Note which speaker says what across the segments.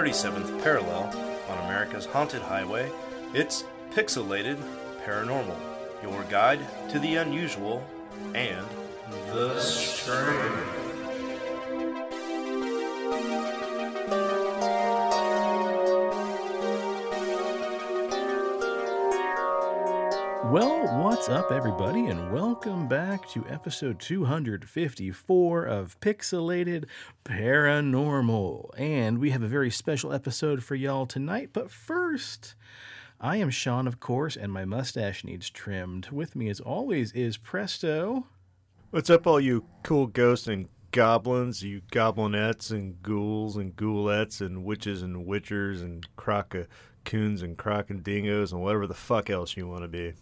Speaker 1: 37th parallel on America's haunted highway, it's Pixelated Paranormal, your guide to the unusual and the strange.
Speaker 2: Well, what's up, everybody, and welcome back to episode 254 of Pixelated Paranormal. And we have a very special episode for y'all tonight. But first, I am Sean, of course, and my mustache needs trimmed. With me, as always, is Presto.
Speaker 3: What's up, all you cool ghosts and goblins, you goblinettes and ghouls and ghoulettes and witches and witchers and crococoons and crocodingos and whatever the fuck else you want to be.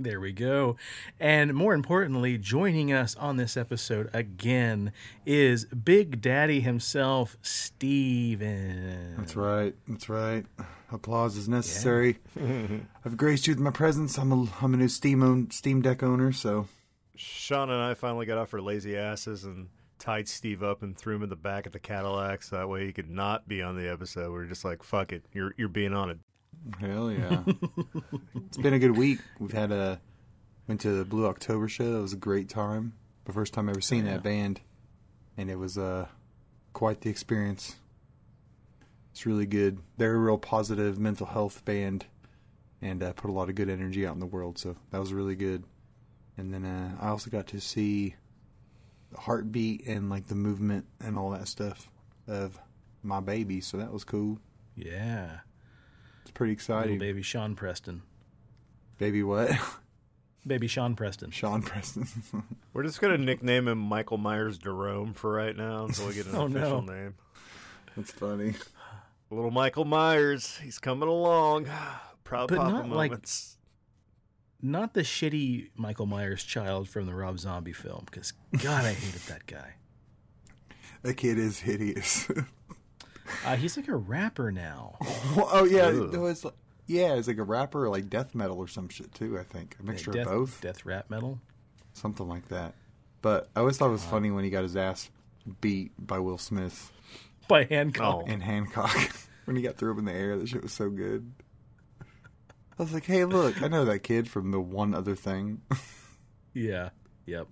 Speaker 2: There we go. And more importantly, joining us on this episode again is Big Daddy himself, Steven.
Speaker 4: That's right. That's right. Applause is necessary. I've graced you with my presence. I'm a, I'm a new Steam own, Steam Deck owner, so
Speaker 3: Sean and I finally got off our lazy asses and tied Steve up and threw him in the back of the Cadillac so that way he could not be on the episode. We are just like, fuck it, you're you're being on it.
Speaker 4: Hell yeah. it's been a good week. We've had a went to the Blue October show. It was a great time. The first time I ever seen that band, and it was uh quite the experience. It's really good. They're a real positive mental health band, and uh, put a lot of good energy out in the world. So that was really good. And then uh, I also got to see the heartbeat and like the movement and all that stuff of my baby. So that was cool.
Speaker 2: Yeah.
Speaker 4: It's pretty
Speaker 2: Little
Speaker 4: exciting.
Speaker 2: baby Sean Preston.
Speaker 4: Baby what?
Speaker 2: Baby Sean Preston.
Speaker 4: Sean Preston.
Speaker 3: We're just gonna nickname him Michael Myers Jerome for right now until we get an
Speaker 2: Oh, no.
Speaker 3: official name.
Speaker 4: That's funny.
Speaker 3: Little Michael Myers, he's coming along. Proud
Speaker 2: But
Speaker 3: Papa
Speaker 2: not like-
Speaker 3: moments.
Speaker 2: Not the shitty Michael Myers child from the Rob Zombie film, because God, I hated that guy.
Speaker 4: That kid is hideous.
Speaker 2: Uh, he's like a rapper now.
Speaker 4: oh yeah,
Speaker 3: Ugh.
Speaker 4: it was. Yeah, it's like a rapper, like death metal or some shit too. I think a mixture
Speaker 2: death,
Speaker 4: of both,
Speaker 2: Death rap metal.
Speaker 4: something like that. But I always thought it was funny when he got his ass beat by Will Smith
Speaker 2: By Hancock.
Speaker 3: Oh.
Speaker 4: in Hancock when he got threw up in the air. That shit was so good. I was like, hey, look, I know that kid from the one other thing.
Speaker 2: Yeah. Yep.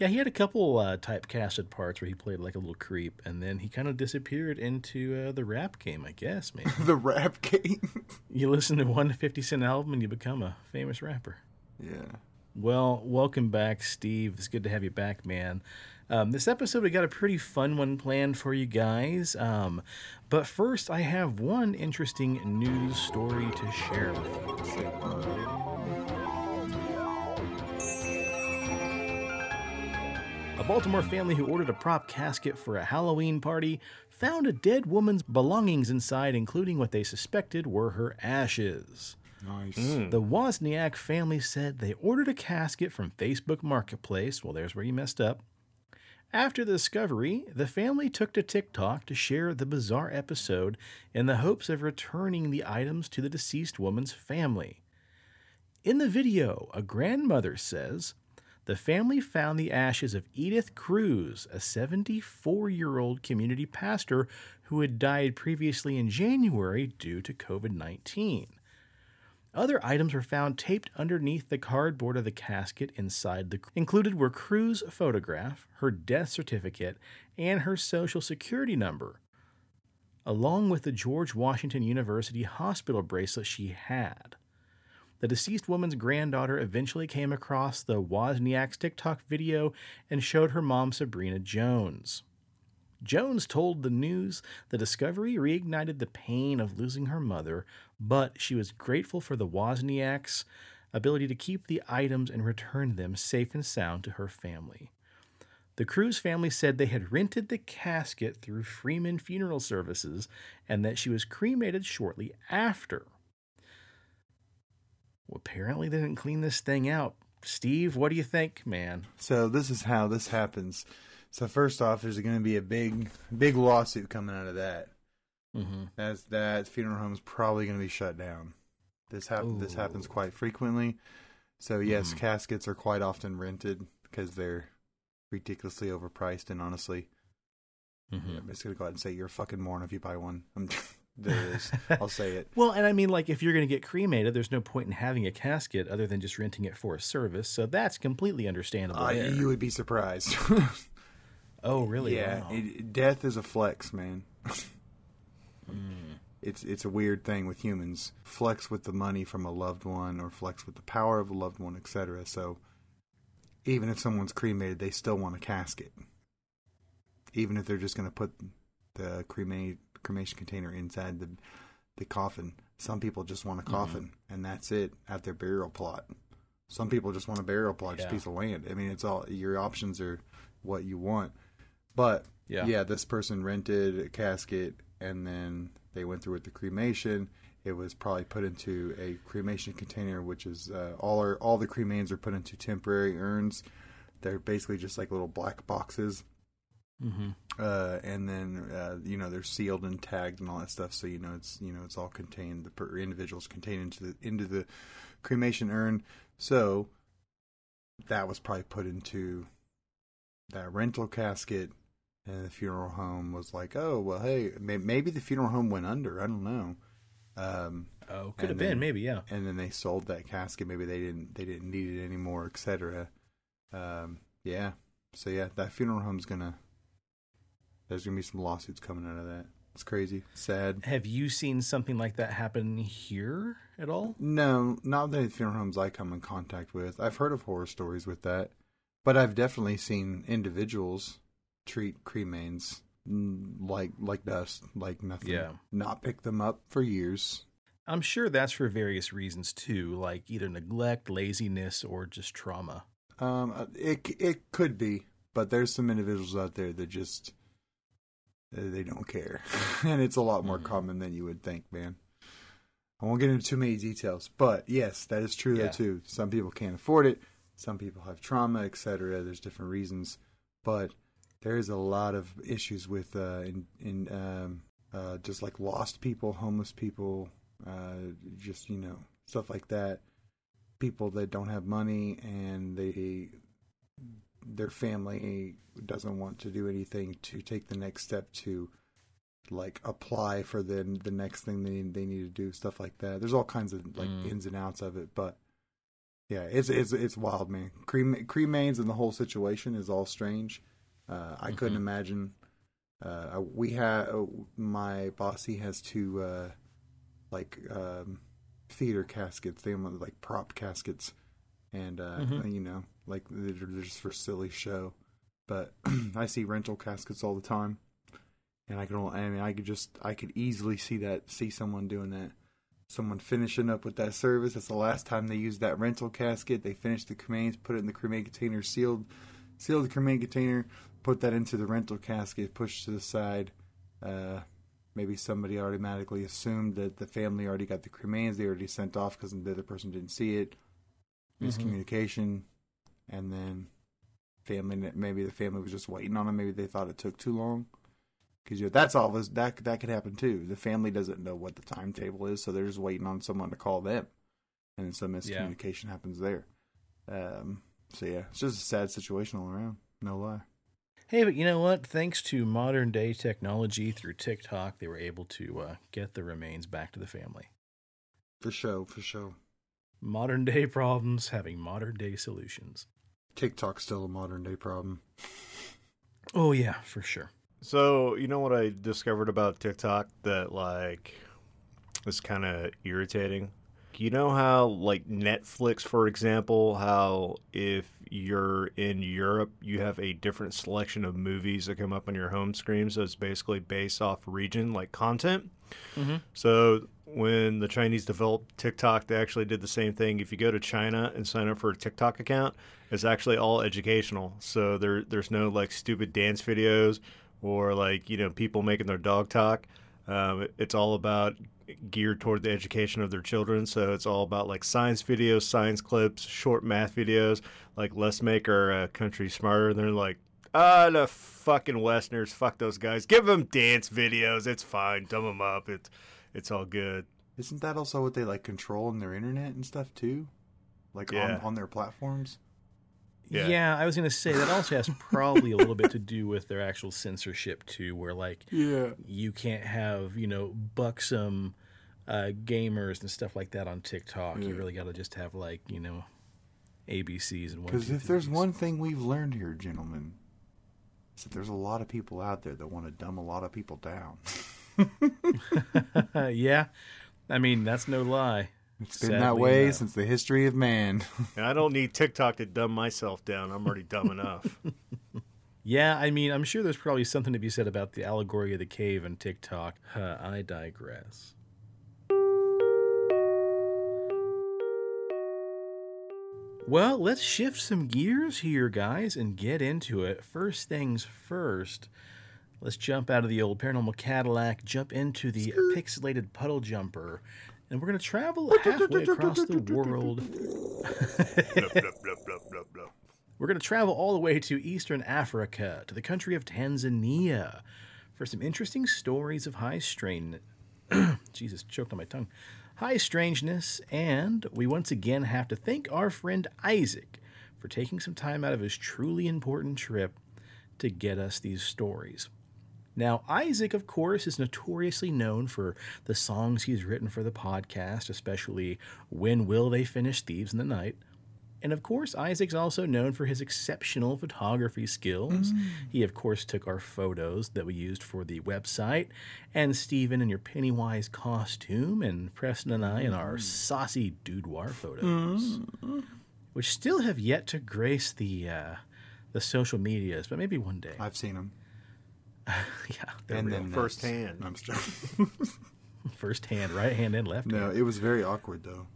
Speaker 2: Yeah, he had a couple uh, typecasted parts where he played like a little creep, and then he kind of disappeared into uh, the rap game, I guess, man.
Speaker 4: the rap game.
Speaker 2: you listen to one 50 Cent album and you become a famous rapper.
Speaker 4: yeah.
Speaker 2: Well, welcome back, Steve. It's good to have you back, man. Um, this episode, we got a pretty fun one planned for you guys. Um, but first, I have one interesting news story to share with you. A Baltimore family who ordered a prop casket for a Halloween party found a dead woman's belongings inside, including what they suspected were her ashes.
Speaker 4: Nice. Hmm.
Speaker 2: The Wozniak family said they ordered a casket from Facebook Marketplace. Well, there's where you messed up. After the discovery, the family took to TikTok to share the bizarre episode in the hopes of returning the items to the deceased woman's family. In the video, a grandmother says the family found the ashes of Edith Cruz, a 74 year old community pastor who had died previously in January due to COVID 19. Other items were found taped underneath the cardboard of the casket inside the included were Cruz's photograph, her death certificate, and her social security number, along with the George Washington University hospital bracelet she had. The deceased woman's granddaughter eventually came across the Wozniak's TikTok video and showed her mom Sabrina Jones. Jones told the news the discovery reignited the pain of losing her mother, but she was grateful for the Wozniaks' ability to keep the items and return them safe and sound to her family. The Cruz family said they had rented the casket through Freeman Funeral Services and that she was cremated shortly after. Well, apparently they didn't clean this thing out. Steve, what do you think, man?
Speaker 4: So this is how this happens. So first off, there's going to be a big, big lawsuit coming out of that.
Speaker 2: Mm-hmm.
Speaker 4: That's that funeral home is probably going to be shut down. This happen this happens quite frequently. So yes,
Speaker 2: Mhm.
Speaker 4: caskets are quite often rented because they're ridiculously overpriced and honestly
Speaker 2: Mm-hmm.
Speaker 4: I'm just gonna go ahead and say you're a fucking moron if you buy one. I'm, there. I'll say it.
Speaker 2: Well, and I mean, like, if you're going to get cremated, there's no point in having a casket other than just renting it for a service. So that's completely understandable.
Speaker 4: Uh, you would be surprised.
Speaker 2: oh, really?
Speaker 4: yeah,
Speaker 2: Wow.
Speaker 4: it, death is a flex, man.
Speaker 2: Hmm.
Speaker 4: It's it's a weird thing with humans. Flex with the money from a loved one, or flex with the power of a loved one, etc. So, even if someone's cremated, they still want a casket. Even if they're just going to put the cremate cremation container inside the the coffin, some people just want a
Speaker 2: Mm-hmm.
Speaker 4: coffin, and that's it at their burial plot. Some people just want a burial plot, just a piece of land. I mean, it's all your options are what you want. But
Speaker 2: Yeah.
Speaker 4: yeah, this person rented a casket and then they went through with the cremation. It was probably put into a cremation container, which is uh, all our, all the cremains are put into temporary urns. They're basically just like little black boxes,
Speaker 2: Mm-hmm.
Speaker 4: uh, and then uh, you know they're sealed and tagged and all that stuff. So you know it's you know it's all contained. The per- individuals contained into the into the cremation urn. So that was probably put into that rental casket, and the funeral home was like, oh well, hey, may- maybe the funeral home went under. I don't know. Um,
Speaker 2: Oh, could have
Speaker 4: And
Speaker 2: been, maybe, yeah.
Speaker 4: and then they sold that casket. Maybe they didn't they didn't need it anymore, etc. Um, yeah. So yeah, that funeral home's gonna. There's gonna be some lawsuits coming out of that. It's crazy, sad.
Speaker 2: Have you seen something like that happen here at all?
Speaker 4: No, not the funeral homes I come in contact with. I've heard of horror stories with that, but I've definitely seen individuals treat cremains mm, like like dust, like nothing.
Speaker 2: Yeah.
Speaker 4: Not pick them up for years.
Speaker 2: I'm sure that's for various reasons too, like either neglect, laziness, or just trauma.
Speaker 4: Um, uh, it it could be, but there's some individuals out there that just they don't care, and it's a lot more
Speaker 2: Mhm.
Speaker 4: common than you would think, man. I won't get into too many details, but yes, that is true
Speaker 2: Yeah.
Speaker 4: though too. Some people can't afford it, some people have trauma, etc. There's different reasons, but there is a lot of issues with uh, in in um, uh, just like lost people, homeless people, uh, just you know stuff like that. People that don't have money and they their family doesn't want to do anything to take the next step to like apply for the the next thing they they need to do stuff like that. There's all kinds of like
Speaker 2: Mm.
Speaker 4: ins and outs of it, but yeah, it's it's it's wild, man. Crem cremains and the whole situation is all strange. Uh, I couldn't
Speaker 2: Mhm.
Speaker 4: imagine. Uh, we have my bossy has two uh, like um, theater caskets. They like prop caskets, and uh,
Speaker 2: Mhm.
Speaker 4: you know, like they're just for silly show. But I see rental caskets all the time, and I can. only- I mean, I could just I could easily see that. See someone doing that. Someone finishing up with that service. That's the last time they used that rental casket. They finished the cremains, put it in the cremate container, sealed, sealed the cremate container, put that into the rental casket, pushed to the side. Uh, maybe somebody automatically assumed that the family already got the cremains. They already sent off because the other person didn't see it. Miscommunication, and then family. Maybe the family was just waiting on them. Maybe they thought it took too long. Because you know, that's all. This that that could happen too. The family doesn't know what the timetable is, so they're just waiting on someone to call them, and then some
Speaker 2: Yeah.
Speaker 4: miscommunication happens there. Um, so yeah, it's just a sad situation all around. No lie.
Speaker 2: Hey, but you know what? Thanks to modern day technology through TikTok, they were able to uh, get the remains back to the family.
Speaker 4: For sure, for sure.
Speaker 2: Modern day problems having modern day solutions.
Speaker 4: TikTok's still a modern day problem.
Speaker 2: Oh, yeah, for sure.
Speaker 3: So, you know what I discovered about TikTok that like is kind of irritating? You know how like Netflix for example, how if you're in Europe, you have a different selection of movies that come up on your home screen, so it's basically based off region like content.
Speaker 2: Mm-hmm.
Speaker 3: So when the Chinese developed TikTok, they actually did the same thing. If you go to China and sign up for a TikTok account, it's actually all educational. So there there's no like stupid dance videos or like you know people making their dog talk. Um, it- it's all about geared toward the education of their children. So it's all about like science videos, science clips, short math videos. Like let's make our uh, country smarter. And they're like, ah, the fucking Westerners, fuck those guys. Give them dance videos. It's fine. Dumb them up. It's it's all good.
Speaker 4: Isn't that also what they like control in their internet and stuff too? Like
Speaker 3: Yeah.
Speaker 4: on, on their platforms?
Speaker 3: Yeah.
Speaker 2: Yeah. I was gonna say that also has probably a little bit to do with their actual censorship too, where like
Speaker 4: Yeah.
Speaker 2: you can't have you know buxom uh, gamers and stuff like that on TikTok. You really got to just have like you know ABCs and one.
Speaker 4: Because if there's one thing we've learned here, gentlemen, is that there's a lot of people out there that want to dumb a lot of people down.
Speaker 2: yeah, I mean that's no lie.
Speaker 4: It's been
Speaker 2: Sadly
Speaker 4: that way
Speaker 2: enough.
Speaker 4: since the history of man.
Speaker 3: And I don't need TikTok to dumb myself down. I'm already dumb enough.
Speaker 2: Yeah, I mean, I'm sure there's probably something to be said about the allegory of the cave and TikTok. Huh, I digress. Well, let's shift some gears here, guys, and get into it. First things first, let's jump out of the old paranormal Cadillac, jump into the pixelated puddle jumper, and we're going to travel halfway across the world. We're going to travel all the way to Eastern Africa, to the country of Tanzania, for some interesting stories of high strain. Jesus, choked on my tongue. High strangeness, and we once again have to thank our friend Isaac for taking some time out of his truly important trip to get us these stories. Now, Isaac, of course, is notoriously known for the songs he's written for the podcast, especially When Will They Finish Thieves in the Night? And of course, Isaac's also known for his exceptional photography skills. Mm. He, of course, took our photos that we used for the website, and Stephen in your Pennywise costume, and Preston and I in our mm. saucy Dudoir photos, mm. which still have yet to grace the uh, the social medias, but maybe one day.
Speaker 4: I've seen them.
Speaker 2: yeah, they're
Speaker 4: And
Speaker 2: real.
Speaker 4: then
Speaker 3: Firsthand.
Speaker 4: No, I'm just joking.
Speaker 2: first hand, right hand, and left hand.
Speaker 4: no,
Speaker 2: hand.
Speaker 4: it was very awkward though.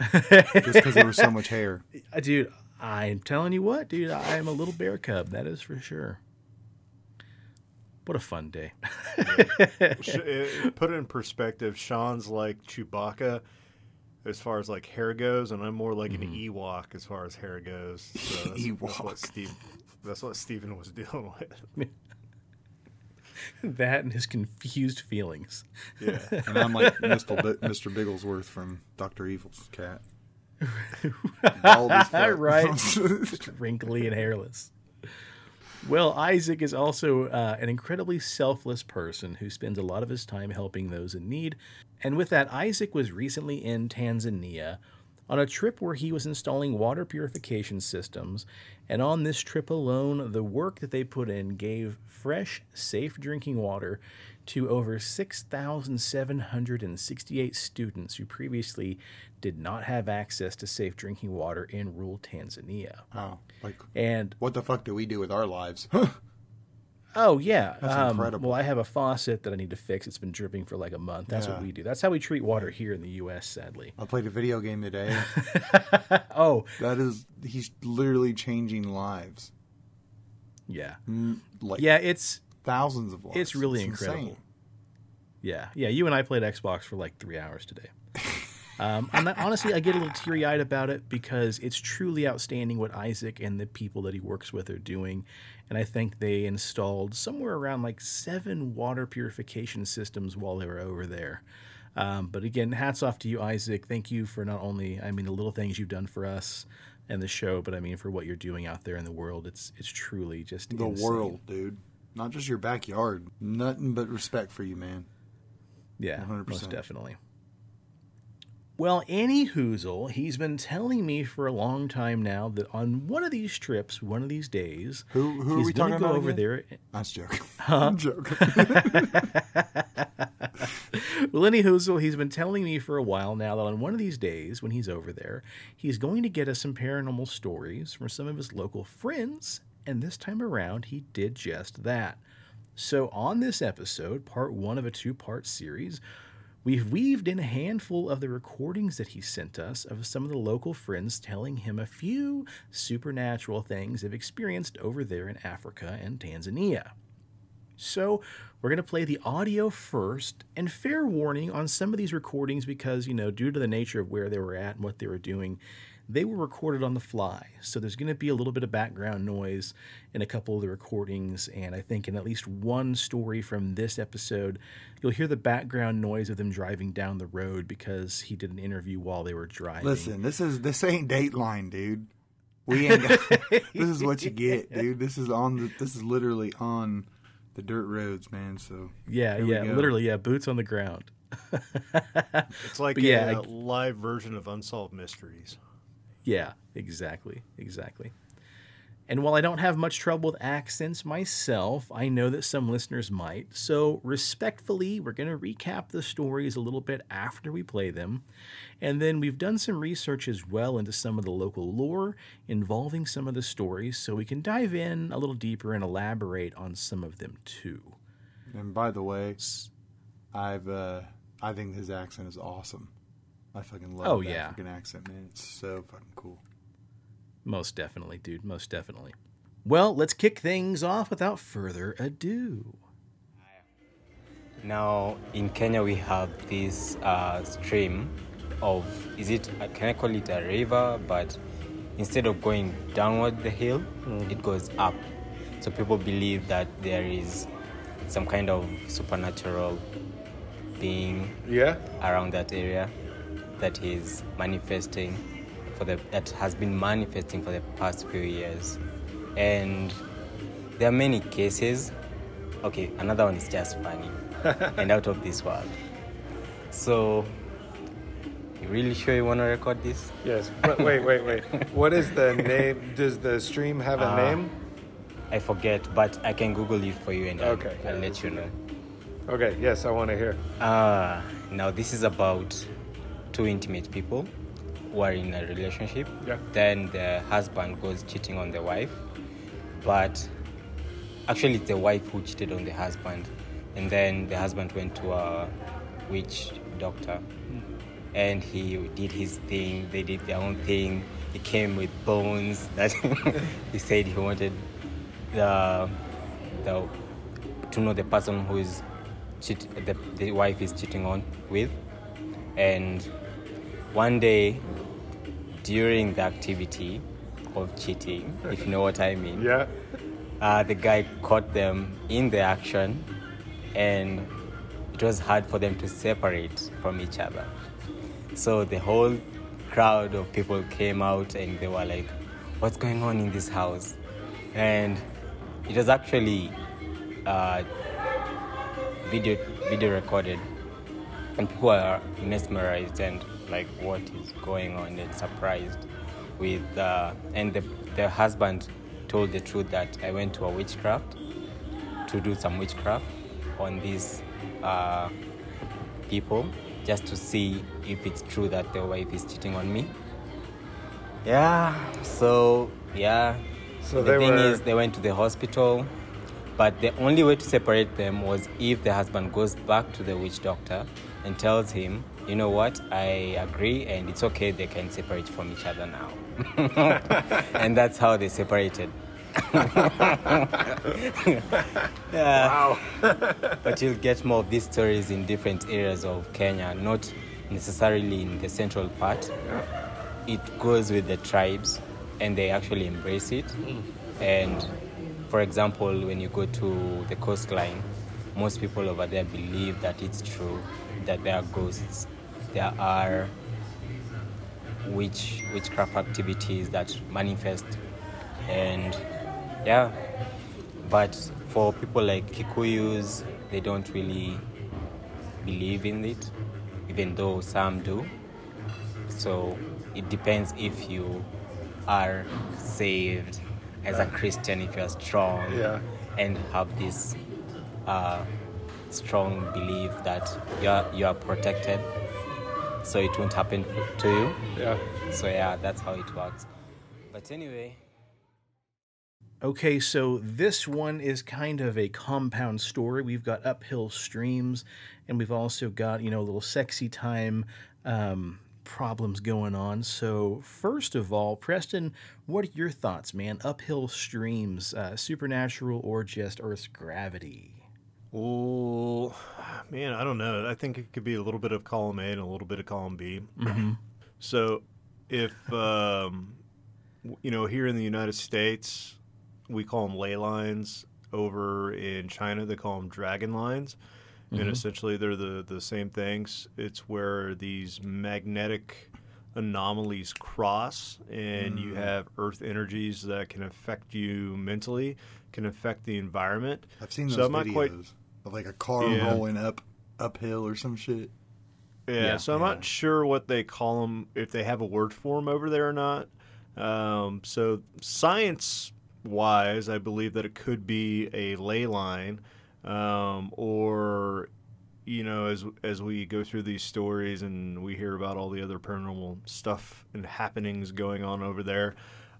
Speaker 4: Just because there was so much hair.
Speaker 2: Uh, dude, I'm telling you what, dude, I am a little bear cub. That is for sure. What a fun day.
Speaker 3: Sh- uh, Put it in perspective. Sean's like Chewbacca as far as like hair goes, and I'm more like an Ewok as far as hair goes. So that's, that's what
Speaker 4: Ewok.
Speaker 3: Steve. That's what Steven was dealing with.
Speaker 2: that and his confused feelings.
Speaker 3: Yeah.
Speaker 4: And I'm like Mr. Bi- Mr. Bigglesworth from Doctor Evil's cat.
Speaker 2: Right. Wrinkly and hairless. Well, Isaac is also uh, an incredibly selfless person who spends a lot of his time helping those in need. And with that, Isaac was recently in Tanzania on a trip where he was installing water purification systems. And on this trip alone, the work that they put in gave fresh, safe drinking water to over 6,768 students who previously did not have access to safe drinking water in rural Tanzania.
Speaker 4: oh, like
Speaker 2: And
Speaker 4: what the fuck do we do with our lives?
Speaker 2: Oh yeah,
Speaker 4: That's
Speaker 2: um,
Speaker 4: incredible.
Speaker 2: Well, I have a faucet that I need to fix. It's been dripping for like a month. That's what we do. That's how we treat water here in the U.S. Sadly.
Speaker 4: I played a video game today.
Speaker 2: Oh
Speaker 4: That is, he's literally changing lives.
Speaker 2: yeah,
Speaker 4: Mm, Like
Speaker 2: yeah. It's
Speaker 4: thousands of lives.
Speaker 2: it's really
Speaker 4: insane.
Speaker 2: incredible. yeah, yeah. You and I played Xbox for like three hours today. Um, and honestly, I get a little teary eyed about it because it's truly outstanding what Isaac and the people that he works with are doing. And I think they installed somewhere around like seven water purification systems while they were over there. Um, but again, hats off to you, Isaac. Thank you for not only, I mean, the little things you've done for us and the show, but I mean, for what you're doing out there in the world. It's it's truly just
Speaker 4: The
Speaker 2: insane.
Speaker 4: world, dude. Not just your backyard. Nothing but respect for you, man.
Speaker 2: Yeah,
Speaker 4: 100%.
Speaker 2: most definitely. Well, Annie Hoozle, he's been telling me for a long time now that on one of these trips, one of these days,
Speaker 4: Who who
Speaker 2: he's gonna
Speaker 4: talking
Speaker 2: go over
Speaker 4: again?
Speaker 2: there.
Speaker 4: That's joking. I'm joking.
Speaker 2: Well, Annie Hoozle, he's been telling me for a while now that on one of these days, when he's over there, he's going to get us some paranormal stories from some of his local friends. And this time around, he did just that. So, on this episode, part one of a two part series, we've weaved in a handful of the recordings that he sent us of some of the local friends telling him a few supernatural things they've experienced over there in Africa and Tanzania. So, we're going to play the audio first, and fair warning on some of these recordings because, you know, due to the nature of where they were at and what they were doing, they were recorded on the fly. So, there's going to be a little bit of background noise in a couple of the recordings, and I think in at least one story from this episode, you'll hear the background noise of them driving down the road because he did an interview while they were driving.
Speaker 4: Listen, this is this ain't Dateline, dude. We ain't. Got, this is what you get, dude. This is on the. This is literally on the dirt roads, man. So
Speaker 2: Yeah, yeah, literally, yeah, boots on the ground.
Speaker 3: It's like
Speaker 2: But yeah,
Speaker 3: a
Speaker 2: I-
Speaker 3: live version of Unsolved Mysteries.
Speaker 2: Yeah, exactly, exactly. And while I don't have much trouble with accents myself, I know that some listeners might. So, respectfully, we're going to recap the stories a little bit after we play them. And then we've done some research as well into some of the local lore involving some of the stories, so we can dive in a little deeper and elaborate on some of them too.
Speaker 4: And by the way, I've uh I think his accent is awesome. I fucking love
Speaker 2: Oh,
Speaker 4: the
Speaker 2: yeah.
Speaker 4: African accent, man. It's so fucking cool.
Speaker 2: Most definitely, dude, most definitely. Well, let's kick things off without further ado.
Speaker 5: Now in Kenya we have this uh, stream of is it uh, can I call it a river? But instead of going downward the hill, it goes up. So people believe that there is some kind of supernatural being
Speaker 3: Yeah.
Speaker 5: around that area that is manifesting for the that has been manifesting for the past few years and there are many cases okay another one is just funny and out of this world so you really sure you want to record this
Speaker 6: Yes. But wait, wait, wait. What is the name? Does the stream have a
Speaker 5: Uh,
Speaker 6: name?
Speaker 5: i forget but i can google it for you and I'll-
Speaker 6: Okay.
Speaker 5: I'll, let you know
Speaker 6: Okay. Yes, I want to hear.
Speaker 5: Ah, now this is about two intimate people who are in a relationship.
Speaker 6: Yeah.
Speaker 5: Then the husband goes cheating on the wife, but actually it's the wife who cheated on the husband, and then the husband went to a witch doctor, hmm. and he did his thing. They did their own thing. He came with bones that he said he wanted the the to know the person who is cheat the, the wife is cheating on with and one day during the activity of cheating if you know what i mean.
Speaker 6: Yeah.
Speaker 5: uh, the guy caught them in the action and it was hard for them to separate from each other. So the whole crowd of people came out and they were like what's going on in this house? And it was actually uh, video video recorded and people are mesmerized and like what is going on and surprised with uh, and the, the husband told the truth that i went to a witchcraft to do some witchcraft on these uh, people just to see if it's true that the wife is cheating on me. Yeah so yeah.
Speaker 6: So
Speaker 5: the thing
Speaker 6: were-
Speaker 5: is they went to the hospital but the only way to separate them was if the husband goes back to the witch doctor and tells him, you know what, I agree and it's okay, they can separate from each other now. and that's how they separated. yeah. but you'll get more of these stories in different areas of Kenya, not necessarily in the central part. It goes with the tribes and they actually embrace it. Mm. And for example, when you go to the coastline, most people over there believe that it's true, that there are ghosts, there are witch witchcraft activities that manifest, and yeah. But for people like Kikuyus, they don't really believe in it, even though some do. So it depends if you are saved as a Christian, if you are strong
Speaker 6: Yeah.
Speaker 5: and have this uh, strong belief that you are, you are protected, so it won't happen to you.
Speaker 6: Yeah.
Speaker 5: So yeah, that's how it works. But anyway.
Speaker 2: Okay, so this one is kind of a compound story. We've got uphill streams, and we've also got, you know, a little sexy time um, problems going on. So, first of all, Preston, what are your thoughts, man? Uphill streams, uh, supernatural or just Earth's gravity?
Speaker 3: Well, man, I don't know. I think it could be a little bit of column A and a little bit of column B. Mm-hmm. So, if um, you know, here in the United States, we call them ley lines. Over in China, they call them dragon lines, and mm-hmm. essentially they're the the same things. It's where these magnetic anomalies cross and you mm. have earth energies that can affect you mentally, can affect the environment.
Speaker 4: I've seen those
Speaker 3: So I'm not
Speaker 4: videos
Speaker 3: quite-
Speaker 4: of like a car
Speaker 3: Yeah.
Speaker 4: rolling up uphill or some shit.
Speaker 3: Yeah,
Speaker 2: Yeah.
Speaker 3: so I'm not sure what they call them, if they have a word for them over there or not. Um, so science wise, I believe that it could be a ley line, um, or you know, as as we go through these stories and we hear about all the other paranormal stuff and happenings going on over there.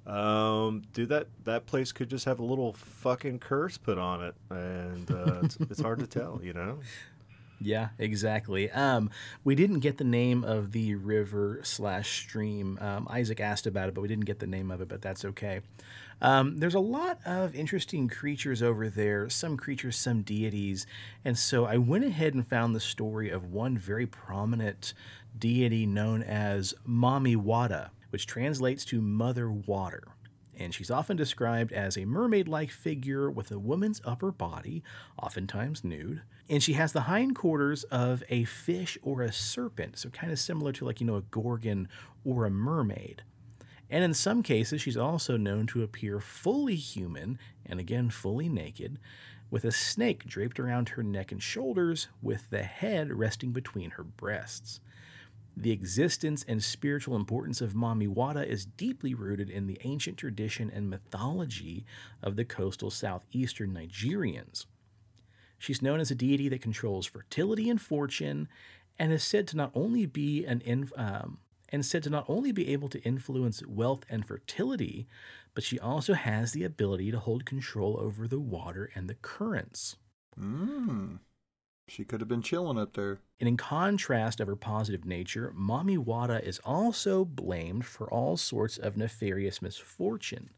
Speaker 3: Um, dude, that that place could just have a little fucking curse put on it, and uh, it's, it's hard to tell, you know.
Speaker 2: Yeah, exactly. Um, we didn't get the name of the river slash stream. Um, Isaac asked about it, but we didn't get the name of it, but that's okay. Um, there's a lot of interesting creatures over there, some creatures, some deities. And so I went ahead and found the story of one very prominent deity known as Mami Wata, which translates to Mother Water and she's often described as a mermaid like figure with a woman's upper body, oftentimes nude. And she has the hindquarters of a fish or a serpent, so kind of similar to, like, you know, a gorgon or a mermaid. And in some cases, she's also known to appear fully human and again fully naked, with a snake draped around her neck and shoulders, with the head resting between her breasts. The existence and spiritual importance of Mami Wata is deeply rooted in the ancient tradition and mythology of the coastal southeastern Nigerians. She's known as a deity that controls fertility and fortune, and is said to not only be an um, and said to not only be able to influence wealth and fertility, but she also has the ability to hold control over the water and the currents.
Speaker 4: Mm. She could have been chilling up there.
Speaker 2: And in contrast of her positive nature, Mami Wata is also blamed for all sorts of nefarious misfortune.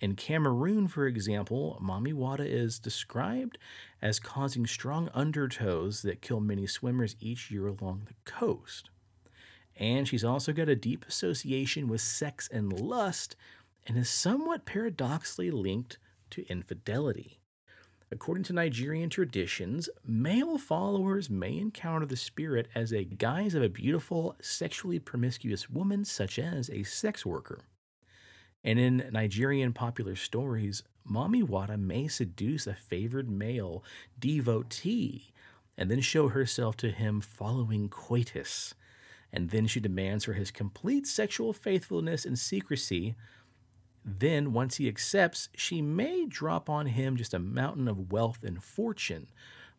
Speaker 2: In Cameroon, for example, Mami Wata is described as causing strong undertows that kill many swimmers each year along the coast. And she's also got a deep association with sex and lust and is somewhat paradoxically linked to infidelity. According to Nigerian traditions, male followers may encounter the spirit as a guise of a beautiful, sexually promiscuous woman, such as a sex worker. And in Nigerian popular stories, Mami Wata may seduce a favored male devotee and then show herself to him following coitus. And then she demands for his complete sexual faithfulness and secrecy, then, once he accepts, she may drop on him just a mountain of wealth and fortune.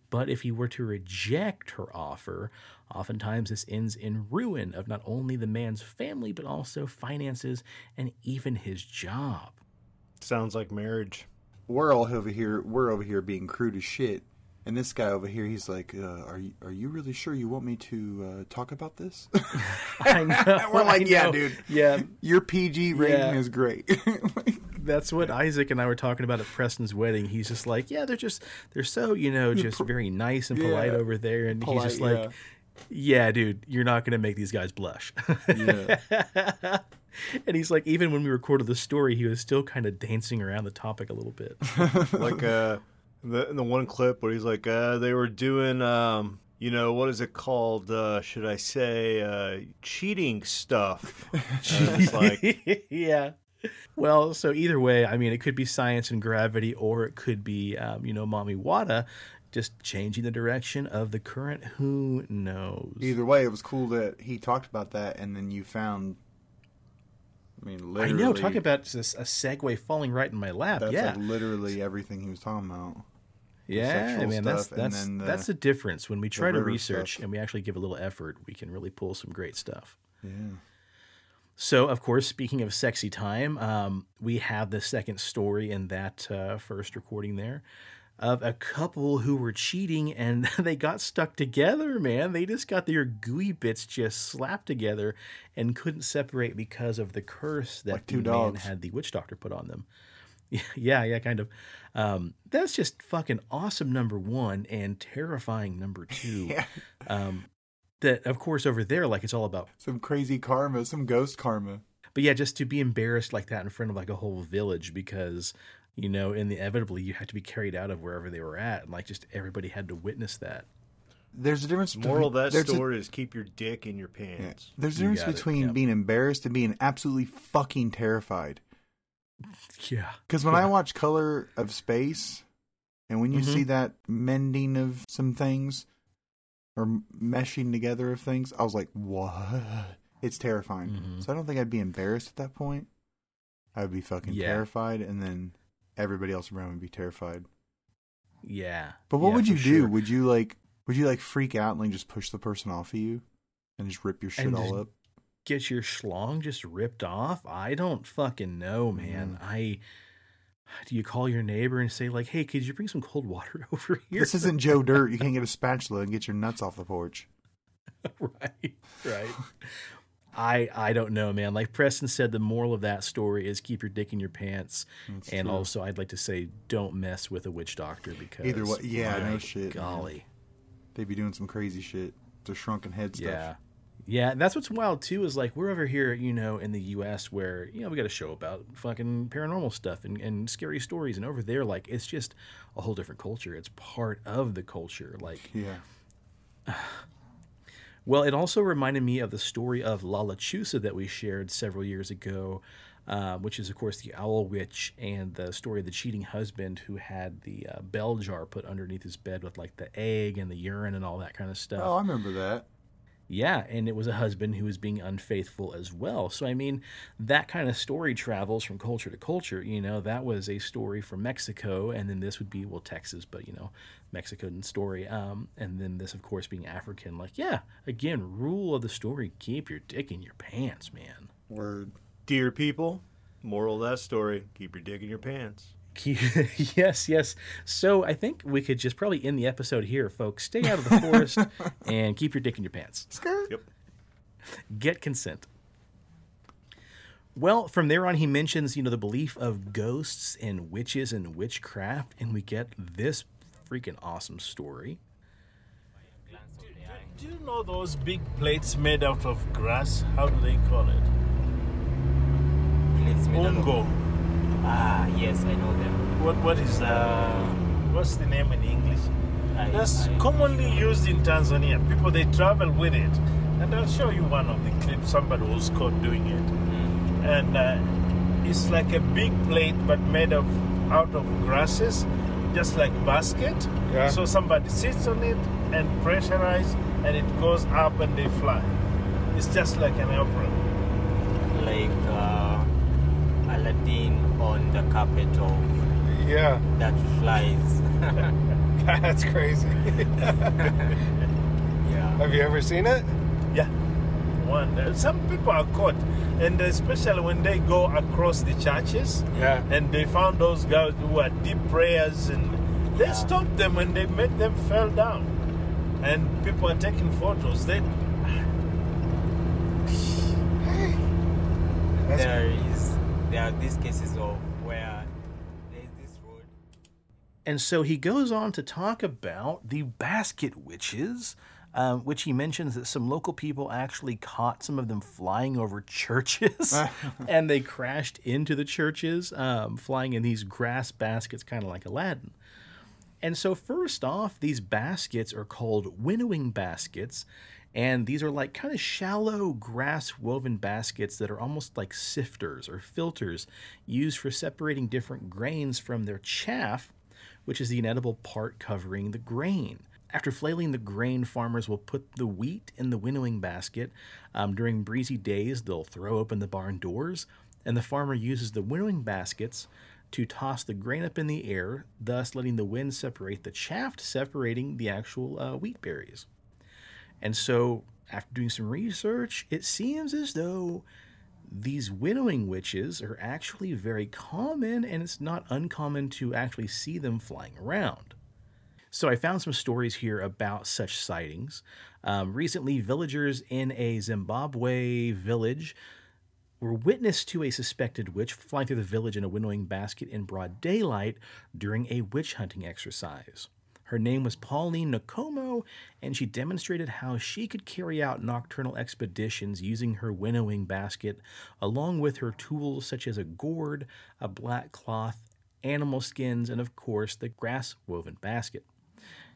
Speaker 2: But if he were to reject her offer, oftentimes this ends in ruin of not only the man's family, but also finances and even his job.
Speaker 3: Sounds like marriage.
Speaker 4: We're all over here. We're over here being crude as shit. And this guy over here, he's like, uh, "Are you are you really sure you want me to uh, talk about this?"
Speaker 2: I know.
Speaker 4: We're like,
Speaker 2: I
Speaker 4: "Yeah,
Speaker 2: know.
Speaker 4: dude.
Speaker 2: Yeah,
Speaker 4: Your PG rating
Speaker 2: Yeah.
Speaker 4: is great.
Speaker 2: that's what Isaac and I were talking about at Preston's wedding. He's just like, yeah, they're just they're so you know just very nice and polite
Speaker 4: Yeah.
Speaker 2: over there, and
Speaker 4: Polite,
Speaker 2: he's just like, yeah. dude, you're not gonna make these guys blush.
Speaker 4: yeah.
Speaker 2: and he's like, even when we recorded the story, he was still kind of dancing around the topic a little bit.
Speaker 3: like uh the in the one clip where he's like uh they were doing um you know what is it called uh should i say uh cheating stuff it's like
Speaker 2: yeah. Well, so either way, I mean, it could be science and gravity, or it could be, um, you know, Mommy Wata just changing the direction of the current. Who knows?
Speaker 4: Either way, it was cool that he talked about that, and then you found. I mean, literally.
Speaker 2: I
Speaker 4: literally.
Speaker 2: know. Talk about just a segue falling right in my lap.
Speaker 4: That's
Speaker 2: yeah.
Speaker 4: like literally everything he was talking about.
Speaker 2: Yeah, man, that's that's
Speaker 4: the-
Speaker 2: that's the difference. When we try to research
Speaker 4: stuff.
Speaker 2: and we actually give a little effort, we can really pull some great stuff.
Speaker 4: Yeah.
Speaker 2: So, of course, speaking of sexy time, um, we have the second story in that uh, first recording there of a couple who were cheating and they got stuck together, man. They just got their gooey bits just slapped together and couldn't separate because of the curse that
Speaker 4: Like two
Speaker 2: the man had the witch doctor put on them. Yeah, yeah, kind of. Um, that's just fucking awesome, number one, and terrifying, number two.
Speaker 4: Yeah.
Speaker 2: Um, that, of course, over there, like it's all about
Speaker 4: Some crazy karma, some ghost karma.
Speaker 2: but yeah, just to be embarrassed like that in front of like a whole village because, you know, inevitably you had to be carried out of wherever they were at. And like just everybody had to witness that.
Speaker 4: there's a difference.
Speaker 3: Moral of
Speaker 4: between-
Speaker 3: that
Speaker 4: there's a-
Speaker 3: story is keep your dick in your
Speaker 4: yeah,
Speaker 3: pants.
Speaker 4: there's a difference
Speaker 2: got it,
Speaker 4: between
Speaker 2: yep.
Speaker 4: being embarrassed and being absolutely fucking terrified.
Speaker 2: Yeah.
Speaker 4: Because when I watch Color of Space, and when you
Speaker 2: Mhm.
Speaker 4: see that mending of some things or meshing together of things, I was like, "What?" It's terrifying.
Speaker 2: Mhm.
Speaker 4: So I don't think I'd be embarrassed at that point. I would be fucking
Speaker 2: Yeah.
Speaker 4: terrified, and then everybody else around would be terrified.
Speaker 2: Yeah.
Speaker 4: But what
Speaker 2: Yeah,
Speaker 4: would you do?
Speaker 2: sure.
Speaker 4: Would you like? Would you like freak out and like just push the person off of you, and just rip your shit
Speaker 2: And
Speaker 4: all up?
Speaker 2: Get your schlong just ripped off? I don't fucking know, man.
Speaker 4: Mm-hmm.
Speaker 2: I. Do you call your neighbor and say like, "Hey, could you bring some cold water over here?"
Speaker 4: This isn't Joe Dirt. You can't get a spatula and get your nuts off the porch.
Speaker 2: right, right. I I don't know, man. Like Preston said, the moral of that story is keep your dick in your pants,
Speaker 4: That's
Speaker 2: and
Speaker 4: true.
Speaker 2: also I'd like to say don't mess with a witch doctor because
Speaker 4: Either way- yeah, no shit, man.
Speaker 2: Golly,
Speaker 4: They'd be doing some crazy shit. The shrunken head stuff.
Speaker 2: yeah, yeah. and That's what's wild too. Is like we're over here, you know, in the U.S. where you know we got a show about fucking paranormal stuff and, and scary stories, and over there, like it's just a whole different culture. It's part of the culture. Like
Speaker 4: Yeah.
Speaker 2: Well, it also reminded me of the story of La Lechuza that we shared several years ago, uh, which is, of course, the owl witch and the story of the cheating husband who had the uh, bell jar put underneath his bed with like the egg and the urine and all that kind of stuff.
Speaker 4: Oh, I remember that.
Speaker 2: Yeah, and it was a husband who was being unfaithful as well. So I mean, that kind of story travels from culture to culture. You know, that was a story from Mexico, and then this would be well Texas, but you know, Mexican story. Um, and then this, of course, being African. Like, yeah, again, rule of the story: keep your dick in your pants, man.
Speaker 4: Word.
Speaker 3: Dear people, moral of that story: keep your dick in your pants.
Speaker 2: Keep, yes, yes. So I think we could just probably end the episode here, folks. Stay out of the forest and keep your dick in your pants.
Speaker 4: Skirt.
Speaker 3: Yep.
Speaker 2: get consent. Well, from there on, he mentions, you know, the belief of ghosts and witches and witchcraft, and we get this freaking awesome story.
Speaker 7: Do you know those big plates made out of grass? How do they call it?
Speaker 5: Plates made out of-
Speaker 7: Ungo.
Speaker 5: Ah, yes, I know them.
Speaker 7: What what is that? What's the name in English?
Speaker 5: I,
Speaker 7: That's
Speaker 5: I-
Speaker 7: commonly used in Tanzania. People they travel with it, and I'll show you one of the clips. Somebody was caught doing it,
Speaker 5: Mm.
Speaker 7: and uh, it's like a big plate but made of out of grasses, just like basket.
Speaker 6: Yeah.
Speaker 7: So somebody sits on it and pressurize, and it goes up and they fly. It's just like an airplane.
Speaker 5: like uh, Aladdin on the carpet of
Speaker 6: Yeah,
Speaker 5: that flies.
Speaker 6: that's crazy.
Speaker 5: yeah.
Speaker 6: Have you ever seen it?
Speaker 7: Yeah. One. Some people are caught, and especially when they go across the churches,
Speaker 6: Yeah.
Speaker 7: and they found those guys who are deep prayers, and they
Speaker 5: Yeah.
Speaker 7: stopped them and they made them fell down, and people are taking photos. They
Speaker 6: That's-
Speaker 5: There these cases of where there's this road.
Speaker 2: And so he goes on to talk about the basket witches, um, which he mentions that some local people actually caught some of them flying over churches and they crashed into the churches, um, flying in these grass baskets, kind of like Aladdin. And so, first off, these baskets are called winnowing baskets. And these are like kind of shallow grass woven baskets that are almost like sifters or filters used for separating different grains from their chaff, which is the inedible part covering the grain. After flailing the grain, farmers will put the wheat in the winnowing basket. Um, during breezy days, they'll throw open the barn doors, and the farmer uses the winnowing baskets to toss the grain up in the air, thus letting the wind separate the chaff, separating the actual uh, wheat berries. And so, after doing some research, it seems as though these winnowing witches are actually very common, and it's not uncommon to actually see them flying around. So, I found some stories here about such sightings. Um, recently, villagers in a Zimbabwe village were witness to a suspected witch flying through the village in a winnowing basket in broad daylight during a witch hunting exercise. Her name was Pauline Nakomo, and she demonstrated how she could carry out nocturnal expeditions using her winnowing basket, along with her tools such as a gourd, a black cloth, animal skins, and of course the grass woven basket.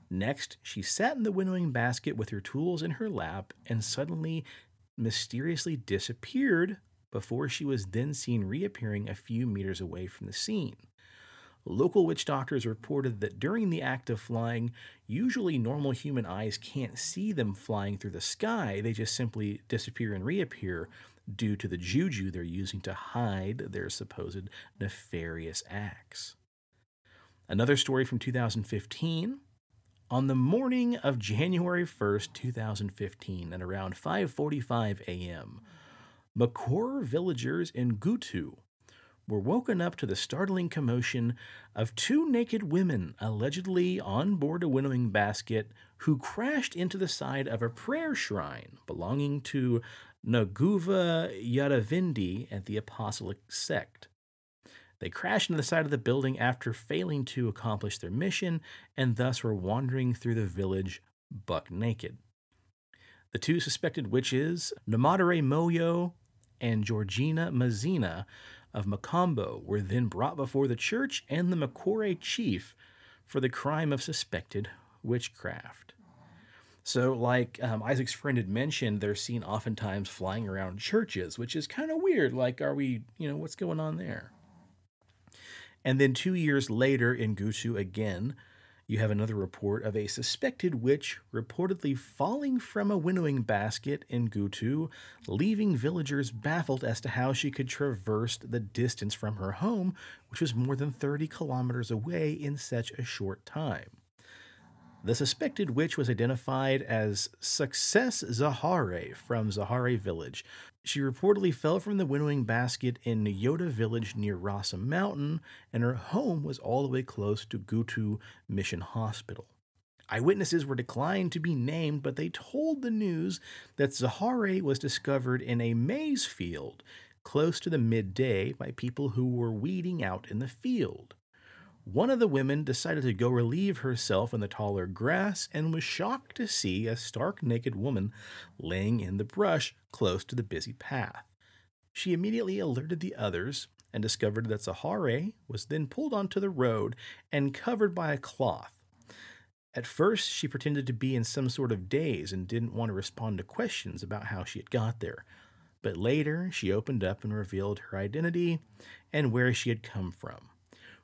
Speaker 2: Next, she sat in the winnowing basket with her tools in her lap and suddenly mysteriously disappeared before she was then seen reappearing a few meters away from the scene. Local witch doctors reported that during the act of flying, usually normal human eyes can't see them flying through the sky. They just simply disappear and reappear due to the juju they're using to hide their supposed nefarious acts. Another story from 2015. On the morning of January 1st, 2015, at around 5:45 a.m., Makor villagers in Gutu were woken up to the startling commotion of two naked women allegedly on board a winnowing basket who crashed into the side of a prayer shrine belonging to Naguva Yadavindi and the Apostolic sect. They crashed into the side of the building after failing to accomplish their mission and thus were wandering through the village buck naked. The two suspected witches, Namadare Moyo and Georgina Mazina of Macombo, were then brought before the church and the Makore chief for the crime of suspected witchcraft. So, like um, Isaac's friend had mentioned, they're seen oftentimes flying around churches, which is kind of weird. Like, are we, you know, what's going on there? And then two years later in Gutu again, you have another report of a suspected witch reportedly falling from a winnowing basket in Gutu, leaving villagers baffled as to how she could traverse the distance from her home, which was more than 30 kilometers away in such a short time. The suspected witch was identified as Success Zahare from Zahare village. She reportedly fell from the winnowing basket in Nyota village near Rasa Mountain, and her home was all the way close to Gutu Mission Hospital. Eyewitnesses were declined to be named, but they told the news that Zahare was discovered in a maize field close to the midday by people who were weeding out in the field. One of the women decided to go relieve herself in the taller grass and was shocked to see a stark naked woman laying in the brush close to the busy path. She immediately alerted the others and discovered that Zahare was then pulled onto the road and covered by a cloth. At first, she pretended to be in some sort of daze and didn't want to respond to questions about how she had got there. But later, she opened up and revealed her identity and where she had come from.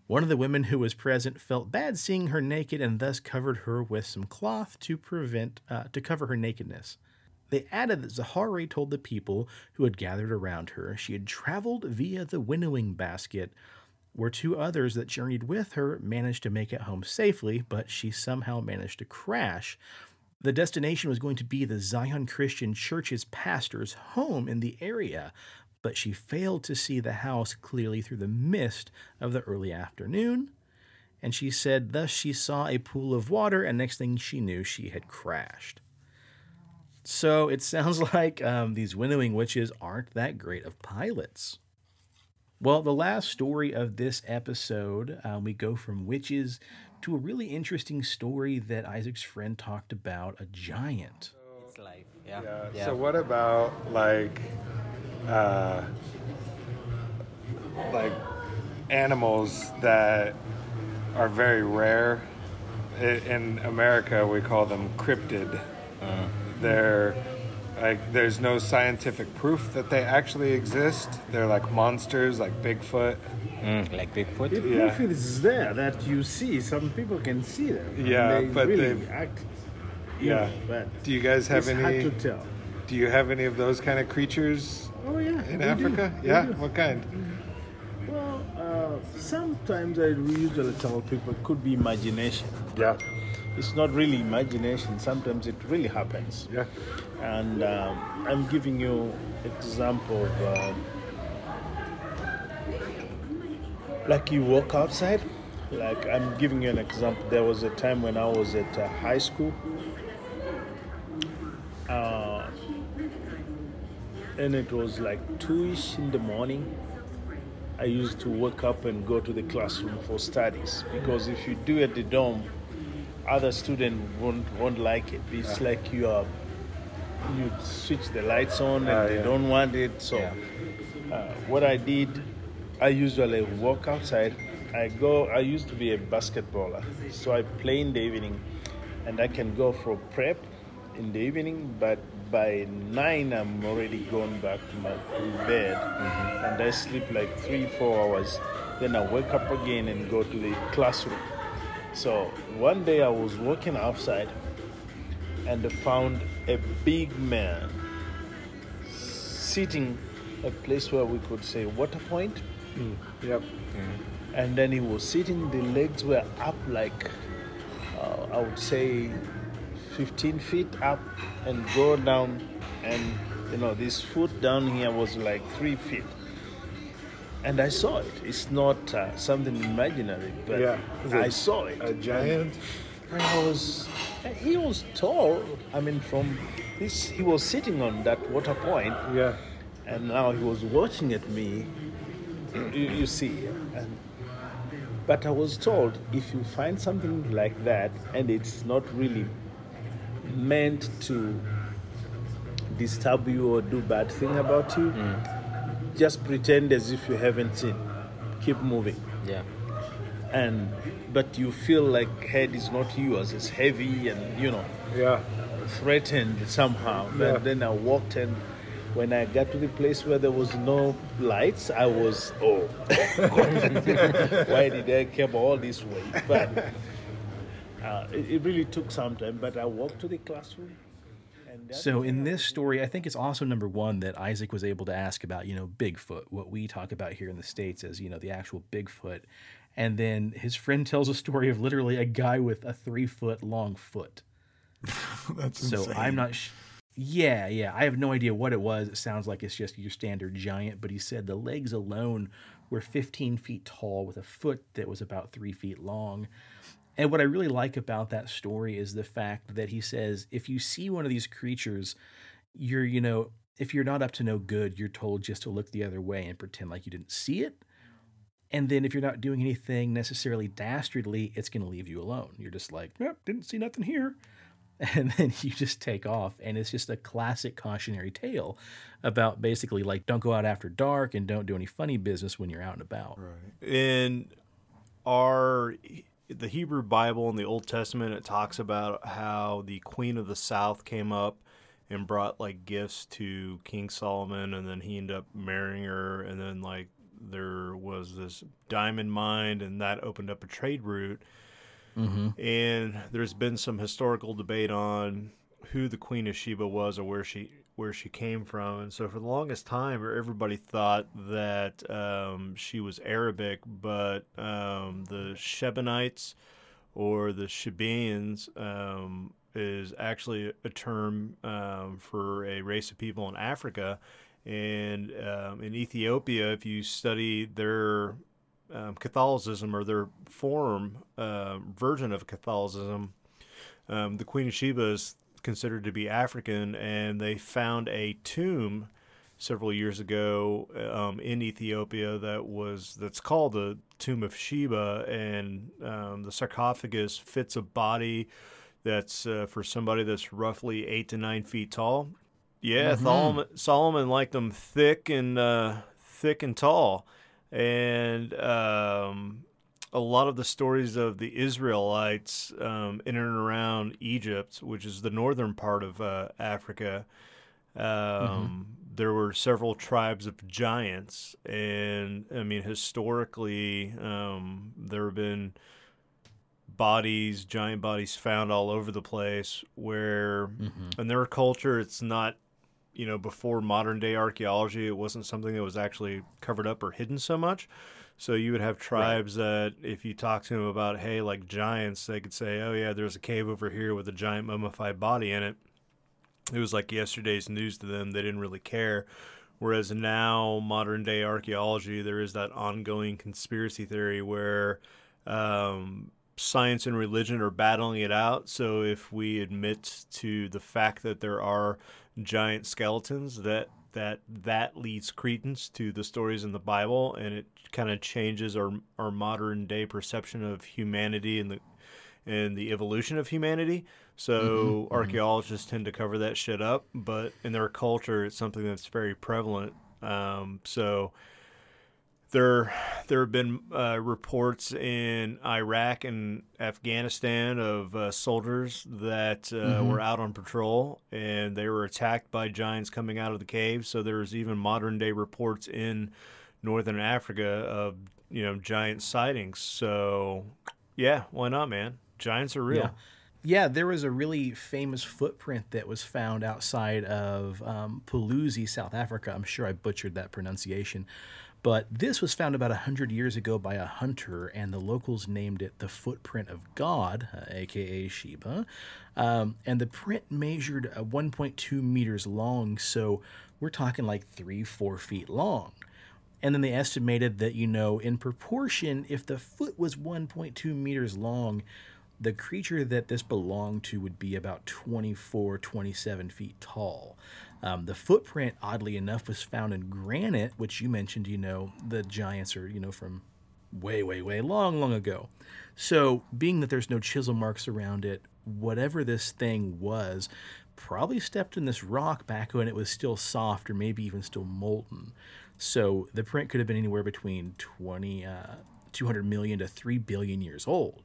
Speaker 2: One of the women who was present felt bad seeing her naked and thus covered her with some cloth to prevent uh, to cover her nakedness. They added that Zahare told the people who had gathered around her she had traveled via the winnowing basket, where two others that journeyed with her managed to make it home safely, but she somehow managed to crash. The destination was going to be the Zion Christian Church's pastor's home in the area, but she failed to see the house clearly through the mist of the early afternoon. And she said, thus she saw a pool of water, and next thing she knew, she had crashed. So it sounds like um, these winnowing witches aren't that great of pilots. Well, the last story of this episode, um, we go from witches to a really interesting story that Isaac's friend talked about a giant.
Speaker 5: It's life. Yeah.
Speaker 6: Yeah.
Speaker 5: yeah.
Speaker 6: So what about like, uh, like animals that are very rare? In America, we call them cryptid. They're like there's no scientific proof that they actually exist. They're like monsters, like Bigfoot.
Speaker 5: Mm, like Bigfoot?
Speaker 7: The
Speaker 6: Yeah.
Speaker 7: proof is there that you see. Some people can see them.
Speaker 6: Yeah,
Speaker 7: they
Speaker 6: but
Speaker 7: really
Speaker 6: they've-
Speaker 7: act.
Speaker 6: Yeah.
Speaker 7: know, but
Speaker 6: Do you guys have
Speaker 7: it's
Speaker 6: any?
Speaker 7: hard to tell.
Speaker 6: Do you have any of those kind of creatures
Speaker 7: Oh yeah.
Speaker 6: in
Speaker 7: do,
Speaker 6: Africa?
Speaker 7: we
Speaker 6: Yeah. What kind?
Speaker 7: Well, uh, sometimes I usually tell people it could be imagination.
Speaker 6: Yeah.
Speaker 7: It's not really imagination. Sometimes it really happens.
Speaker 6: Yeah.
Speaker 7: And um, I'm giving you example of um, like you walk outside. Like I'm giving you an example. There was a time when I was at uh, high school. Uh, and it was like two-ish in the morning. I used to wake up and go to the classroom for studies because if you do at the dorm, other students won't won't like it. It's like you are you switch the lights on and
Speaker 6: Ah,
Speaker 7: they
Speaker 6: yeah.
Speaker 7: don't want it. So uh, what I did, I usually walk outside. I go. I used to be a basketballer, so I play in the evening. and I can go for prep in the evening, but by nine I'm already gone back to my to bed, and I sleep like three four hours. Then I wake up again and go to the classroom. So one day I was walking outside and I found a big man sitting a place where we could say water point
Speaker 6: Yep.
Speaker 7: and then he was sitting the legs were up like uh, i would say 15 feet up and go down and you know this foot down here was like three feet and i saw it it's not uh, something imaginary but
Speaker 6: Yeah.
Speaker 7: Saw it
Speaker 6: A giant.
Speaker 7: and I was he was tall i mean from this he was sitting on that water point
Speaker 6: Yeah.
Speaker 7: and now he was watching at me. You, you see, and, but I was told if you find something like that and it's not really meant to disturb you or do bad thing about you, mm. just pretend as if you haven't seen. Keep moving,
Speaker 5: Yeah.
Speaker 7: and but you feel like head is not yours; it's heavy, and you know
Speaker 6: Yeah.
Speaker 7: threatened somehow.
Speaker 6: Yeah.
Speaker 7: But then I walked and when I got to the place where there was no lights, I was oh, why did I come all this way? But uh, it, it really took some time. But I walked to the classroom.
Speaker 2: So in this story, I think it's also number one that Isaac was able to ask about, you know, Bigfoot, what we talk about here in the States as, you know, the actual Bigfoot. And then his friend tells a story of literally a guy with a three foot long foot.
Speaker 4: That's
Speaker 2: So
Speaker 4: insane.
Speaker 2: I'm not. Sh- yeah, yeah. I have no idea what it was. It sounds like it's just your standard giant, but he said the legs alone were 15 feet tall with a foot that was about three feet long. And what I really like about that story is the fact that he says if you see one of these creatures, you're, you know, if you're not up to no good, you're told just to look the other way and pretend like you didn't see it. And then if you're not doing anything necessarily dastardly, it's going to leave you alone. You're just like, yep, didn't see nothing here and then you just take off and it's just a classic cautionary tale about basically like don't go out after dark and don't do any funny business when you're out and about
Speaker 4: right.
Speaker 3: in our the Hebrew Bible in the Old Testament, it talks about how the Queen of the South came up and brought like gifts to King Solomon, and then he ended up marrying her, and then like there was this diamond mine, and that opened up a trade route. And there's been some historical debate on who the Queen of Sheba was or where she where she came from, and so for the longest time, everybody thought that um, she was Arabic, but um, the Shebanites or the Shebeans um, is actually a term um, for a race of people in Africa. And um, in Ethiopia, if you study their um, Catholicism or their form uh, version of Catholicism, um, the Queen of Sheba is considered to be African, and they found a tomb several years ago um, in Ethiopia that was that's called the Tomb of Sheba, and um, the sarcophagus fits a body that's uh, for somebody that's roughly eight to nine feet tall. Yeah, Solomon, Solomon liked them thick and uh, thick and tall, and um, a lot of the stories of the Israelites um, in and around Egypt, which is the northern part of uh, Africa, um, there were several tribes of giants, and I mean historically, um, there have been bodies, giant bodies found all over the place. Where in their culture, it's not you know, before modern day archaeology, it wasn't something that was actually covered up or hidden so much. So you would have tribes that, if you talk to them about, hey, like giants, they could say, oh, yeah, there's a cave over here with a giant mummified body in it. It was like yesterday's news to them. They didn't really care. Whereas now, modern day archaeology, there is that ongoing conspiracy theory where um, science and religion are battling it out. So if we admit to the fact that there are giant skeletons, that that that leads credence to the stories in the Bible, and it kind of changes our our modern day perception of humanity and the and the evolution of humanity. So archaeologists tend to cover that shit up, but in their culture, it's something that's very prevalent. Um, so there there have been uh, reports in Iraq and Afghanistan of uh, soldiers that uh,
Speaker 2: Mm-hmm.
Speaker 3: were out on patrol and they were attacked by giants coming out of the cave. So there's even modern day reports in northern Africa of you know giant sightings. So yeah, why not, man? Giants are real.
Speaker 2: Yeah. Yeah, there was a really famous footprint that was found outside of um, Puluzi, South Africa. I'm sure I butchered that pronunciation. But this was found about 100 years ago by a hunter, and the locals named it the Footprint of God, uh, aka Sheba. Um, and the print measured uh, 1.2 meters long, so we're talking like three, four feet long. And then they estimated that, you know, in proportion, if the foot was 1.2 meters long, the creature that this belonged to would be about 24, 27 feet tall. Um, the footprint, oddly enough, was found in granite, which you mentioned, you know, the giants are, you know, from way, way, way long, long ago. So, being that there's no chisel marks around it, whatever this thing was, probably stepped in this rock back when it was still soft or maybe even still molten. So, the print could have been anywhere between 20, uh, 200 million to 3 billion years old.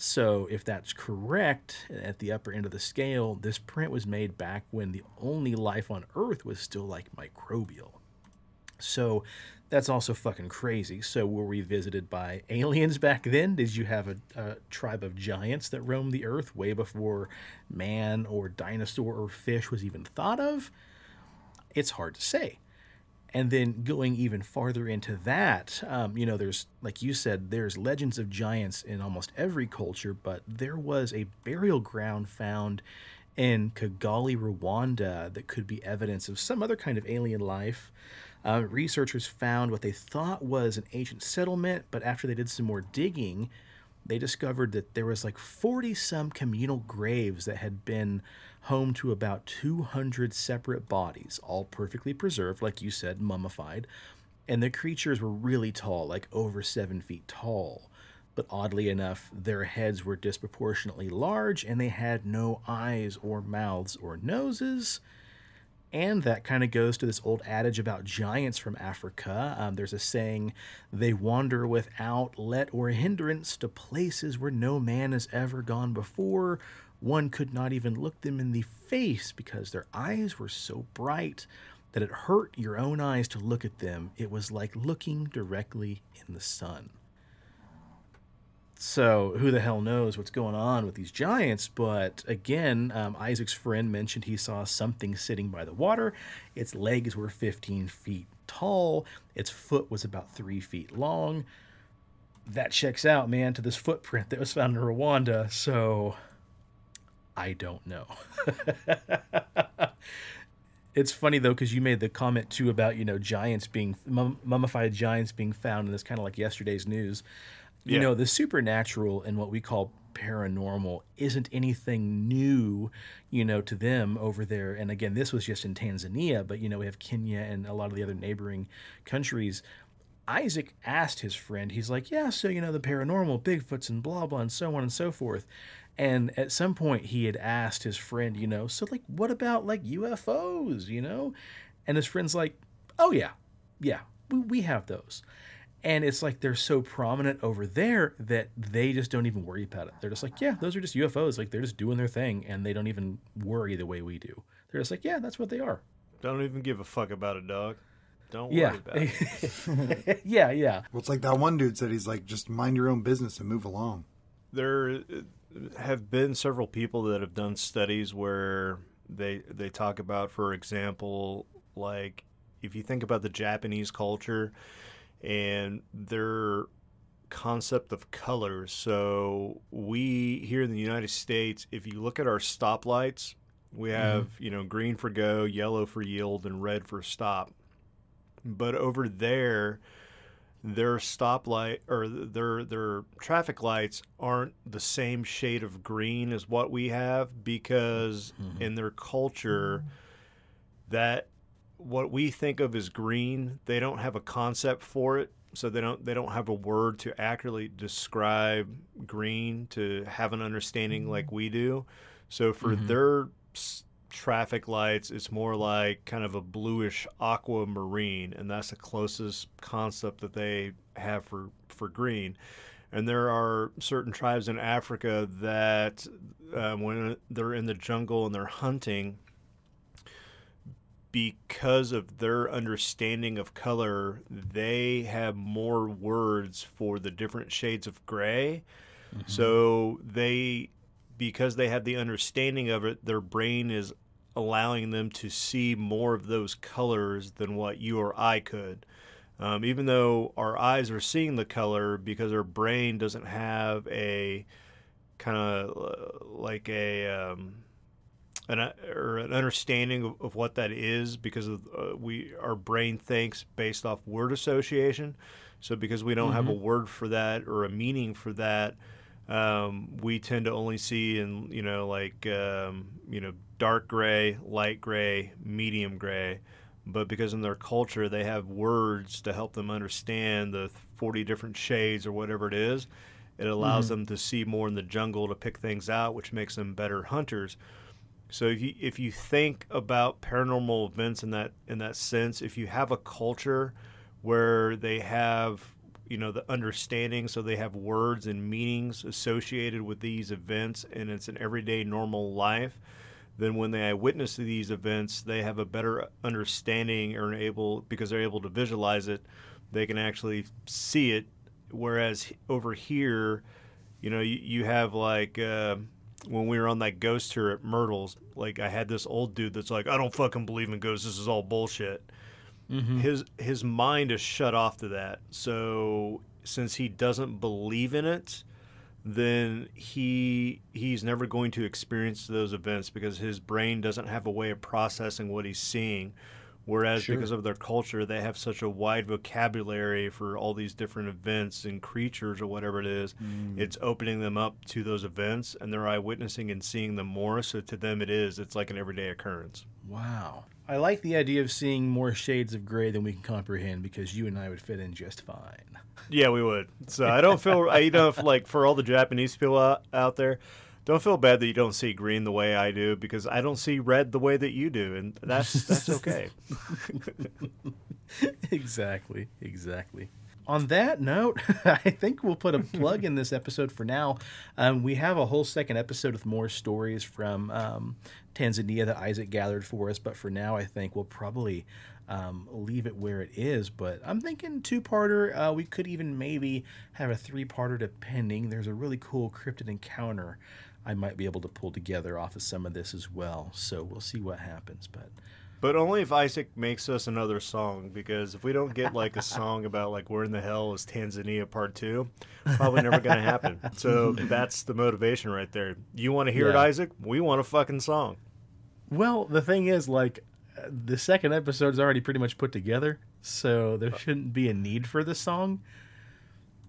Speaker 2: So, if that's correct at the upper end of the scale, this print was made back when the only life on Earth was still like microbial. So, that's also fucking crazy. So, were we visited by aliens back then? Did you have a, a tribe of giants that roamed the Earth way before man or dinosaur or fish was even thought of? It's hard to say. And then going even farther into that, um, you know, there's, like you said, there's legends of giants in almost every culture, but there was a burial ground found in Kigali, Rwanda, that could be evidence of some other kind of alien life. Uh, researchers found what they thought was an ancient settlement, but after they did some more digging, they discovered that there was like 40 some communal graves that had been home to about 200 separate bodies, all perfectly preserved, like you said, mummified. And the creatures were really tall, like over seven feet tall. But oddly enough, their heads were disproportionately large and they had no eyes or mouths or noses. And that kind of goes to this old adage about giants from Africa. Um, there's a saying, they wander without let or hindrance to places where no man has ever gone before. One could not even look them in the face because their eyes were so bright that it hurt your own eyes to look at them. It was like looking directly in the sun. So who the hell knows what's going on with these giants? But again, um, Isaac's friend mentioned he saw something sitting by the water. Its legs were 15 feet tall. Its foot was about three feet long. That checks out, man, to this footprint that was found in Rwanda. So I don't know. it's funny though because you made the comment too about you know giants being mum- mummified giants being found in this kind of like yesterday's news you
Speaker 3: Yeah.
Speaker 2: know the supernatural and what we call paranormal isn't anything new you know to them over there and again this was just in tanzania but you know we have kenya and a lot of the other neighboring countries Isaac asked his friend, he's like, Yeah, so you know, the paranormal, Bigfoots and blah, blah, and so on and so forth. And at some point, he had asked his friend, you know, so like, what about like UFOs, you know? And his friend's like, Oh, yeah, yeah, we, we have those. And it's like they're so prominent over there that they just don't even worry about it. They're just like, Yeah, those are just UFOs. Like, they're just doing their thing and they don't even worry the way we do. They're just like, Yeah, that's what they are.
Speaker 3: Don't even give a fuck about it, dog. Don't
Speaker 2: Yeah.
Speaker 3: worry about it.
Speaker 2: yeah, yeah.
Speaker 4: Well, it's like that one dude said. He's like, just mind your own business and move along.
Speaker 3: there uh, have been several people that have done studies where they they talk about for example like if you think about the Japanese culture and their concept of colors so we here in the United States if you look at our stoplights we mm-hmm. have you know green for go yellow for yield and red for stop. But over there their stoplight or their their traffic lights aren't the same shade of green as what we have because mm-hmm. in their culture that what we think of as green they don't have a concept for it so they don't they don't have a word to accurately describe green to have an understanding like we do so for their s- traffic lights. It's more like kind of a bluish aquamarine, and that's the closest concept that they have for for green. And there are certain tribes in Africa that, uh, when they're in the jungle and they're hunting, because of their understanding of color, they have more words for the different shades of gray. So they, because they have the understanding of it, their brain is allowing them to see more of those colors than what you or I could. Um, even though our eyes are seeing the color, because our brain doesn't have a kind of uh, like a um, an or an understanding of, of what that is, because of uh, we our brain thinks based off word association. So because we don't have a word for that or a meaning for that, um, we tend to only see in you know like um, you know dark gray, light gray, medium gray. But because in their culture they have words to help them understand the 40 different shades or whatever it is, it allows them to see more in the jungle to pick things out, which makes them better hunters. So if you, if you think about paranormal events in that in that sense, if you have a culture where they have you know the understanding, so they have words and meanings associated with these events, and it's an everyday normal life, then when they witness these events, they have a better understanding or able because they're able to visualize it, they can actually see it. Whereas over here, you know, you, you have like. Uh, when we were on that ghost tour at Myrtle's, like I had this old dude that's like, I don't fucking believe in ghosts. This is all bullshit. Mm-hmm. His his mind is shut off to that. So since he doesn't believe in it, then he he's never going to experience those events because his brain doesn't have a way of processing what he's seeing. Whereas because of their culture, they have such a wide vocabulary for all these different events and creatures or whatever it is. Mm. It's opening them up to those events, and they're eyewitnessing and seeing them more. So to them, it is. It's like an everyday occurrence.
Speaker 2: Wow. I like the idea of seeing more shades of gray than we can comprehend because you and I would fit in just fine.
Speaker 3: Yeah, we would. So I don't feel I you know if like for all the Japanese people out, out there, don't feel bad that you don't see green the way I do because I don't see red the way that you do, and that's that's okay.
Speaker 2: exactly, exactly. On that note, I think we'll put a plug in this episode for now. Um, we have a whole second episode with more stories from um, Tanzania that Isaac gathered for us, but for now, I think we'll probably um, leave it where it is. But I'm thinking two parter. Uh, we could even maybe have a three parter depending. There's a really cool cryptid encounter I might be able to pull together off of some of this as well. So we'll see what happens. But
Speaker 3: But only if Isaac makes us another song, because if we don't get like a song about like where in the hell is Tanzania Part Two, probably never gonna happen. So that's the motivation right there. You want to hear it, Isaac? We want a fucking song.
Speaker 2: Well, the thing is, like, uh, the second episode is already pretty much put together, so there shouldn't be a need for the song.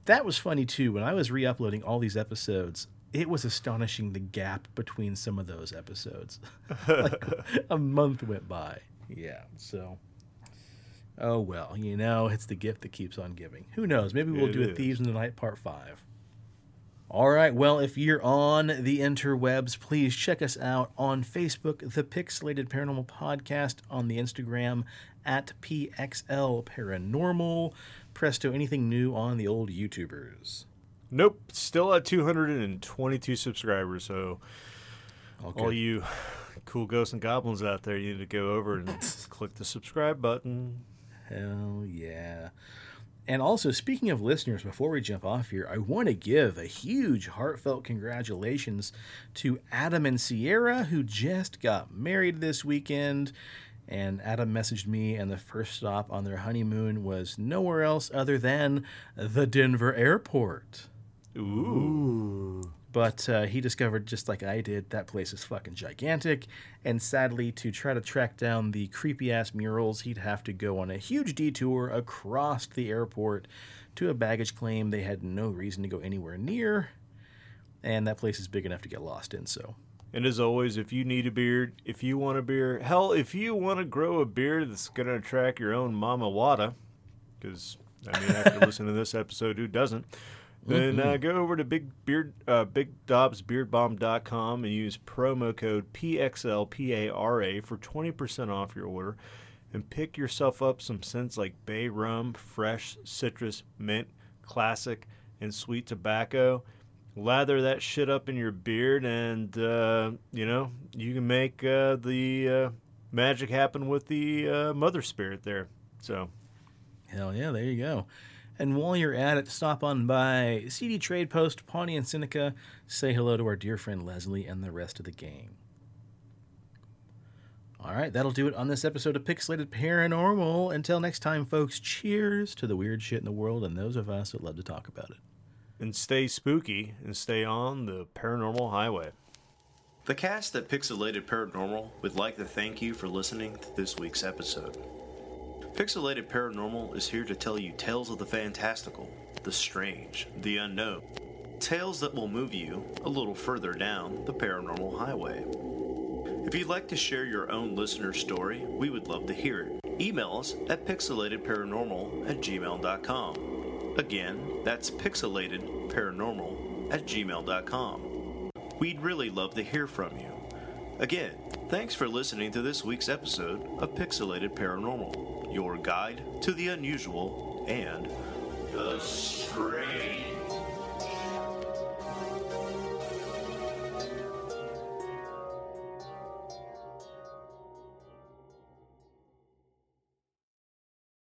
Speaker 2: That was funny too. When I was re uploading all these episodes, it was astonishing the gap between some of those episodes. like, a month went by. Yeah, so. Oh well, you know, it's the gift that keeps on giving. Who knows? Maybe we'll
Speaker 3: It
Speaker 2: do a. Thieves in the Night Part 5. All right. Well, if you're on the interwebs, please check us out on Facebook, the Pixelated Paranormal Podcast, on the Instagram at PXL Paranormal. Presto, anything new on the old YouTubers?
Speaker 3: Nope, still at 222 subscribers. So
Speaker 2: Okay.
Speaker 3: all you cool ghosts and goblins out there, you need to go over and click the subscribe button.
Speaker 2: Hell yeah. And also, speaking of listeners, before we jump off here, I want to give a huge heartfelt congratulations to Adam and Sierra, who just got married this weekend. And Adam messaged me, and the first stop on their honeymoon was nowhere else other than the Denver airport.
Speaker 3: Ooh.
Speaker 2: But uh, he discovered, just like I did, that place is fucking gigantic. And sadly, to try to track down the creepy ass murals, he'd have to go on a huge detour across the airport to a baggage claim they had no reason to go anywhere near. And that place is big enough to get lost in, so.
Speaker 3: And as always, if you need a beard, if you want a beard, hell, if you want to grow a beard that's going to attract your own Mami Wata, because, I mean, after listening to this episode, who doesn't? Then uh, go over to Big Beard, uh, BigDobsBeardBomb.com and use promo code PXLPARA for 20% off your order. And pick yourself up some scents like bay rum, fresh citrus, mint, classic, and sweet tobacco. Lather that shit up in your beard, and uh, you know you can make uh, the uh, magic happen with the uh, mother spirit there. So
Speaker 2: Hell yeah, there you go. And while you're at it, stop on by CD Trade Post, Pawnee and Seneca. Say hello to our dear friend Leslie and the rest of the gang. All right, that'll do it on this episode of Pixelated Paranormal. Until next time, folks, cheers to the weird shit in the world and those of us that love to talk about it.
Speaker 3: and stay spooky and stay on the paranormal highway.
Speaker 1: The cast at Pixelated Paranormal would like to thank you for listening to this week's episode. Pixelated Paranormal is here to tell you tales of the fantastical, the strange, the unknown. Tales that will move you a little further down the paranormal highway. If you'd like to share your own listener story, we would love to hear it. Email us at pixelatedparanormal at gmail.com. Again, that's pixelatedparanormal at gmail.com. We'd really love to hear from you. Again, thanks for listening to this week's episode of Pixelated Paranormal, your guide to the unusual and the strange.